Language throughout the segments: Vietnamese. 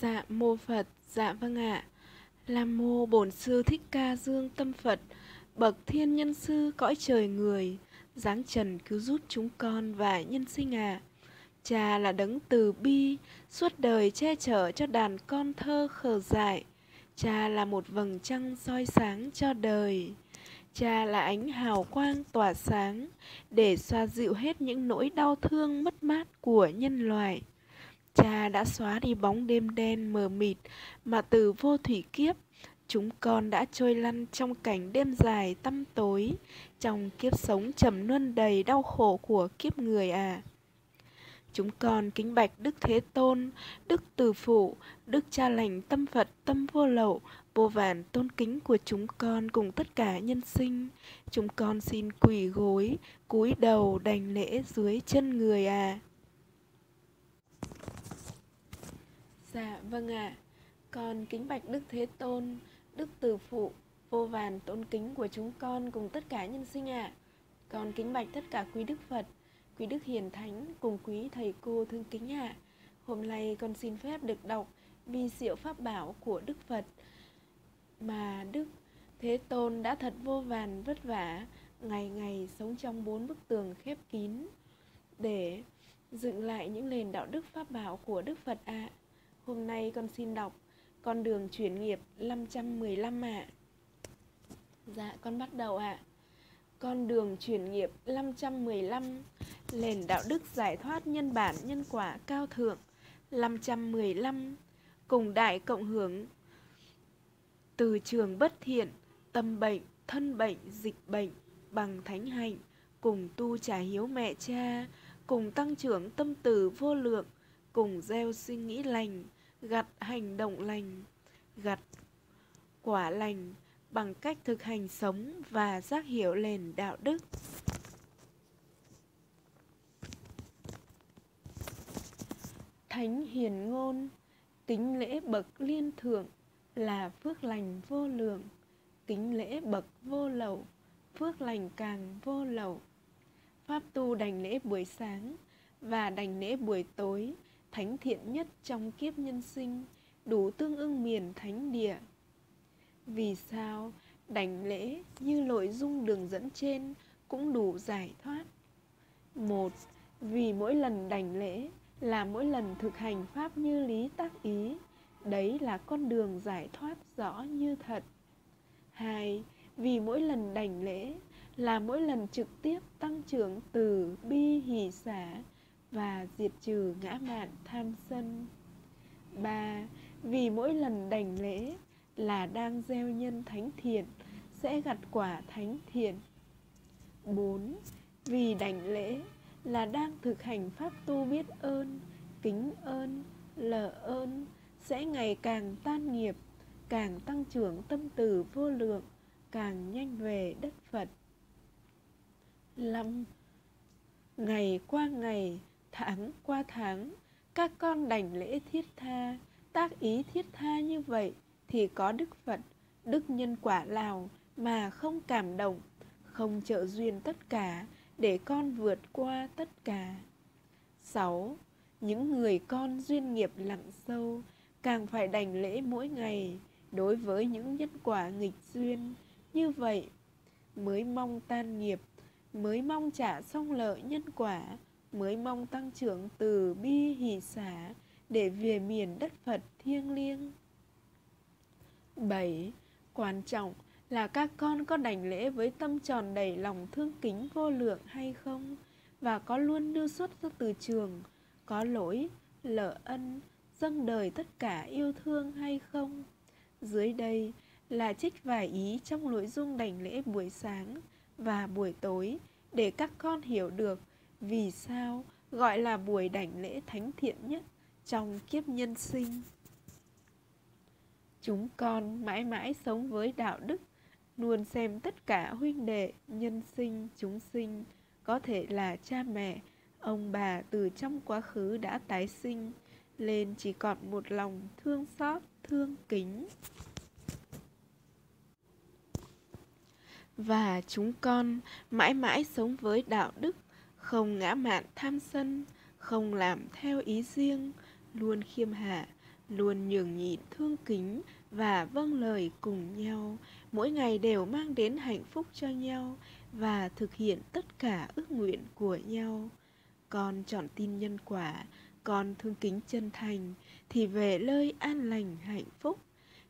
Dạ mô Phật, dạ vâng ạ. Nam mô Bổn sư Thích Ca Dương Tâm Phật, bậc thiên nhân sư cõi trời người, giáng trần cứu giúp chúng con và nhân sinh ạ. Cha là đấng từ bi, suốt đời che chở cho đàn con thơ khờ dại. Cha là một vầng trăng soi sáng cho đời. Cha là ánh hào quang tỏa sáng để xoa dịu hết những nỗi đau thương mất mát của nhân loại. Cha đã xóa đi bóng đêm đen mờ mịt mà từ vô thủy kiếp chúng con đã trôi lăn trong cảnh đêm dài tăm tối trong kiếp sống trầm luân đầy đau khổ của kiếp người à. Chúng con kính bạch Đức Thế Tôn, Đức Từ Phụ, Đức Cha Lành Tâm Phật Tâm Vô Lậu, vô vàn tôn kính của chúng con cùng tất cả nhân sinh. Chúng con xin quỳ gối, cúi đầu đành lễ dưới chân người à. Dạ vâng ạ. À. Con kính bạch Đức Thế Tôn, Đức Từ Phụ, vô vàn tôn kính của chúng con cùng tất cả nhân sinh ạ. À. Con kính bạch tất cả quý Đức Phật, quý Đức Hiền Thánh cùng quý thầy cô thương kính ạ. À. Hôm nay con xin phép được đọc vi diệu pháp bảo của Đức Phật mà Đức Thế Tôn đã thật vô vàn vất vả ngày ngày sống trong bốn bức tường khép kín để dựng lại những nền đạo đức pháp bảo của Đức Phật ạ. À. Hôm nay con xin đọc con đường chuyển nghiệp 515 ạ. À. Dạ con bắt đầu ạ. À. Con đường chuyển nghiệp 515 Nền đạo đức giải thoát nhân bản nhân quả cao thượng 515 Cùng đại cộng hưởng Từ trường bất thiện, tâm bệnh, thân bệnh, dịch bệnh Bằng thánh hạnh Cùng tu trả hiếu mẹ cha Cùng tăng trưởng tâm từ vô lượng Cùng gieo suy nghĩ lành Gặt hành động lành Gặt quả lành bằng cách thực hành sống và giác hiểu nền đạo đức. Thánh hiền ngôn, kính lễ bậc liên thượng là phước lành vô lượng, kính lễ bậc vô lậu, phước lành càng vô lậu. Pháp tu đành lễ buổi sáng và đành lễ buổi tối, thánh thiện nhất trong kiếp nhân sinh, đủ tương ưng miền thánh địa. Vì sao đảnh lễ như nội dung đường dẫn trên cũng đủ giải thoát? Một vì mỗi lần đảnh lễ là mỗi lần thực hành pháp như lý tác ý đấy là con đường giải thoát rõ như thật. Hai vì mỗi lần đảnh lễ là mỗi lần trực tiếp tăng trưởng từ bi hỷ xả và diệt trừ ngã mạn tham sân ba vì mỗi lần đảnh lễ là đang gieo nhân thánh thiện sẽ gặt quả thánh thiện 4. Vì đảnh lễ là đang thực hành pháp tu biết ơn, kính ơn, lờ ơn sẽ ngày càng tan nghiệp, càng tăng trưởng tâm từ vô lượng, càng nhanh về đất Phật. 5. Ngày qua ngày, tháng qua tháng, các con đảnh lễ thiết tha, tác ý thiết tha như vậy thì có Đức Phật, Đức Nhân Quả Lào mà không cảm động, không trợ duyên tất cả để con vượt qua tất cả. 6. Những người con duyên nghiệp lặng sâu càng phải đành lễ mỗi ngày đối với những nhân quả nghịch duyên như vậy mới mong tan nghiệp mới mong trả xong lợi nhân quả mới mong tăng trưởng từ bi hỷ xả để về miền đất Phật thiêng liêng. 7. Quan trọng là các con có đảnh lễ với tâm tròn đầy lòng thương kính vô lượng hay không và có luôn đưa xuất ra từ trường, có lỗi, lỡ ân, dâng đời tất cả yêu thương hay không. Dưới đây là trích vài ý trong nội dung đảnh lễ buổi sáng và buổi tối để các con hiểu được vì sao gọi là buổi đảnh lễ thánh thiện nhất trong kiếp nhân sinh. Chúng con mãi mãi sống với đạo đức, luôn xem tất cả huynh đệ, nhân sinh, chúng sinh, có thể là cha mẹ, ông bà từ trong quá khứ đã tái sinh, lên chỉ còn một lòng thương xót, thương kính. Và chúng con mãi mãi sống với đạo đức, không ngã mạn tham sân, không làm theo ý riêng, luôn khiêm hạ, luôn nhường nhịn thương kính và vâng lời cùng nhau. Mỗi ngày đều mang đến hạnh phúc cho nhau và thực hiện tất cả ước nguyện của nhau. Con chọn tin nhân quả con thương kính chân thành thì về nơi an lành hạnh phúc.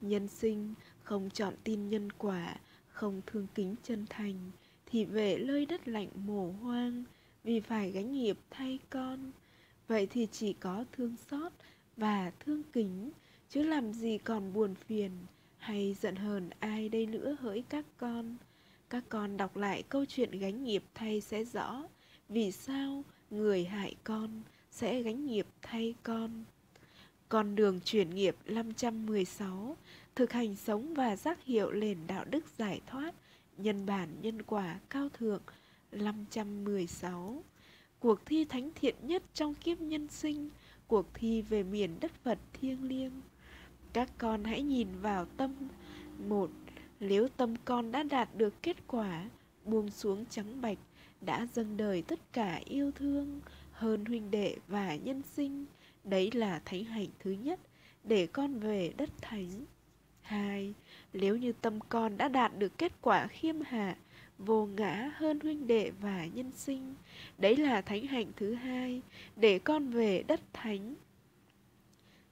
Nhân sinh không chọn tin nhân quả không thương kính chân thành thì về nơi đất lạnh mồ hoang vì phải gánh nghiệp thay con. Vậy thì chỉ có thương xót và thương kính, chứ làm gì còn buồn phiền hay giận hờn ai đây nữa hỡi các con. Các con đọc lại câu chuyện gánh nghiệp thay sẽ rõ. Vì sao người hại con sẽ gánh nghiệp thay con? Con đường chuyển nghiệp 516 thực hành sống và giác hiệu nền đạo đức giải thoát, nhân bản nhân quả cao thượng 516 cuộc thi thánh thiện nhất trong kiếp nhân sinh, cuộc thi về miền đất Phật thiêng liêng. Các con hãy nhìn vào tâm một, nếu tâm con đã đạt được kết quả, buông xuống trắng bạch, đã dâng đời tất cả yêu thương, hơn huynh đệ và nhân sinh, đấy là thánh hạnh thứ nhất để con về đất thánh. Hai, nếu như tâm con đã đạt được kết quả khiêm hạ vô ngã hơn huynh đệ và nhân sinh. Đấy là thánh hạnh thứ hai để con về đất thánh.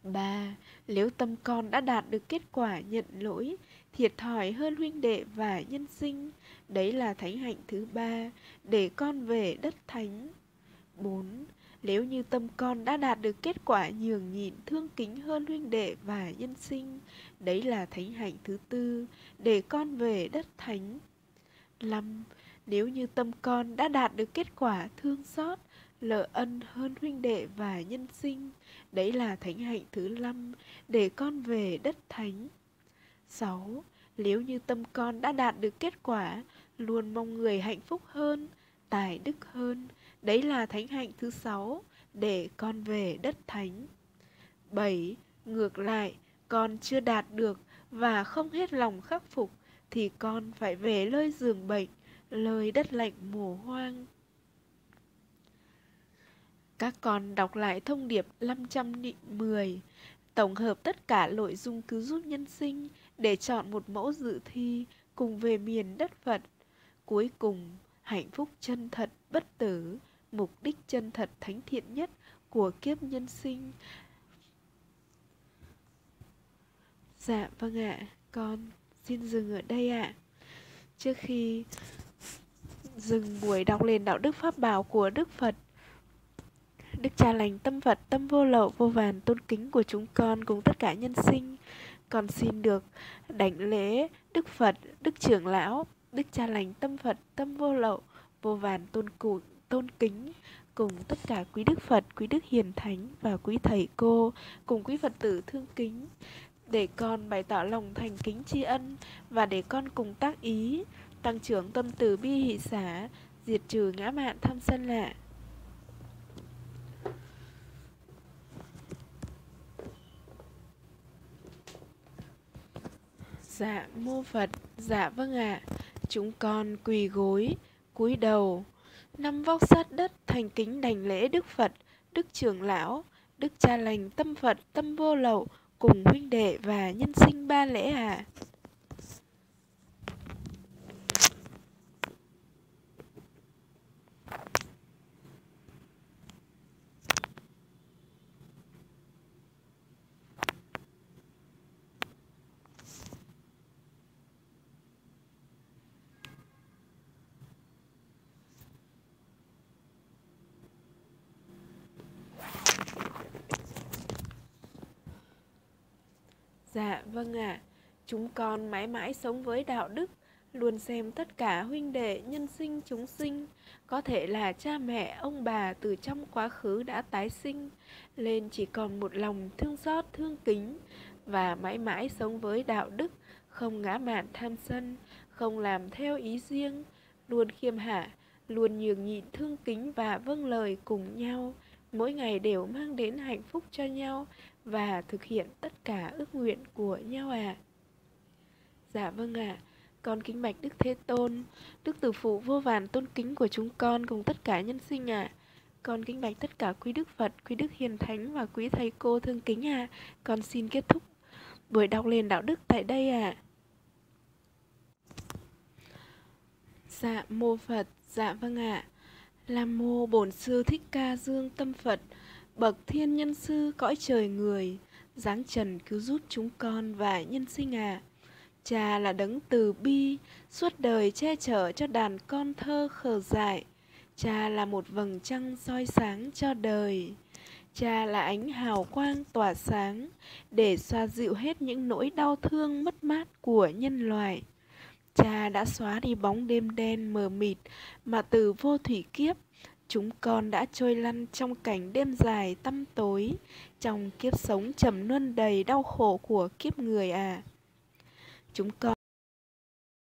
Ba nếu tâm con đã đạt được kết quả nhận lỗi thiệt thòi hơn huynh đệ và nhân sinh đấy là thánh hạnh thứ ba để con về đất thánh. Bốn Nếu như tâm con đã đạt được kết quả nhường nhịn thương kính hơn huynh đệ và nhân sinh, đấy là thánh hạnh thứ tư, để con về đất thánh. Lắm, Nếu như tâm con đã đạt được kết quả thương xót, lợ ân hơn huynh đệ và nhân sinh, đấy là thánh hạnh thứ năm, để con về đất thánh. 6. Nếu như tâm con đã đạt được kết quả, luôn mong người hạnh phúc hơn, tài đức hơn, đấy là thánh hạnh thứ sáu, để con về đất thánh. 7. Ngược lại, con chưa đạt được và không hết lòng khắc phục, thì con phải về nơi giường bệnh, nơi đất lạnh mùa hoang. Các con đọc lại thông điệp 510, tổng hợp tất cả nội dung cứu giúp nhân sinh để chọn một mẫu dự thi cùng về miền đất Phật. Cuối cùng, hạnh phúc chân thật, bất tử, mục đích chân thật thánh thiện nhất của kiếp nhân sinh. Dạ vâng ạ, con xin dừng ở đây ạ. Trước khi dừng buổi đọc lên đạo đức pháp bảo của Đức Phật, Đức Cha lành tâm Phật tâm vô lậu vô vàn tôn kính của chúng con cùng tất cả nhân sinh, con xin được đảnh lễ Đức Phật, Đức trưởng lão, Đức Cha lành tâm Phật tâm vô lậu vô vàn tôn cụ tôn kính cùng tất cả quý đức Phật, quý đức hiền thánh và quý thầy cô cùng quý Phật tử thương kính để con bày tỏ lòng thành kính tri ân và để con cùng tác ý tăng trưởng tâm từ bi hỷ xả diệt trừ ngã mạn tham sân lạ Dạ mô Phật, dạ vâng ạ. À. Chúng con quỳ gối, cúi đầu, năm vóc sát đất thành kính đảnh lễ Đức Phật, Đức trưởng lão, Đức cha lành tâm Phật tâm vô lậu cùng huynh đệ và nhân sinh ba lễ. À. Dạ vâng ạ, à. chúng con mãi mãi sống với đạo đức, luôn xem tất cả huynh đệ, nhân sinh, chúng sinh, có thể là cha mẹ, ông bà từ trong quá khứ đã tái sinh, lên chỉ còn một lòng thương xót, thương kính, và mãi mãi sống với đạo đức, không ngã mạn tham sân, không làm theo ý riêng, luôn khiêm hạ, luôn nhường nhịn thương kính và vâng lời cùng nhau, mỗi ngày đều mang đến hạnh phúc cho nhau và thực hiện tất cả ước nguyện của nhau à. Dạ vâng ạ. À. Con kính bạch Đức Thế Tôn, Đức Tử Phụ vô vàn tôn kính của chúng con cùng tất cả nhân sinh ạ. À. Con kính bạch tất cả quý Đức Phật, quý Đức Hiền Thánh và quý Thầy cô thương kính à. Con xin kết thúc buổi đọc liền đạo đức tại đây à. Dạ mô Phật, dạ vâng ạ. À. Nam mô Bổn Sư Thích Ca Dương Tâm Phật, bậc thiên nhân sư cõi trời người, giáng trần cứu giúp chúng con và nhân sinh à. Cha là đấng từ bi, suốt đời che chở cho đàn con thơ khờ dại. Cha là một vầng trăng soi sáng cho đời. Cha là ánh hào quang tỏa sáng để xoa dịu hết những nỗi đau thương mất mát của nhân loại. Cha đã xóa đi bóng đêm đen mờ mịt mà từ vô thủy kiếp chúng con đã trôi lăn trong cảnh đêm dài tăm tối, trong kiếp sống trầm luân đầy đau khổ của kiếp người à. Chúng con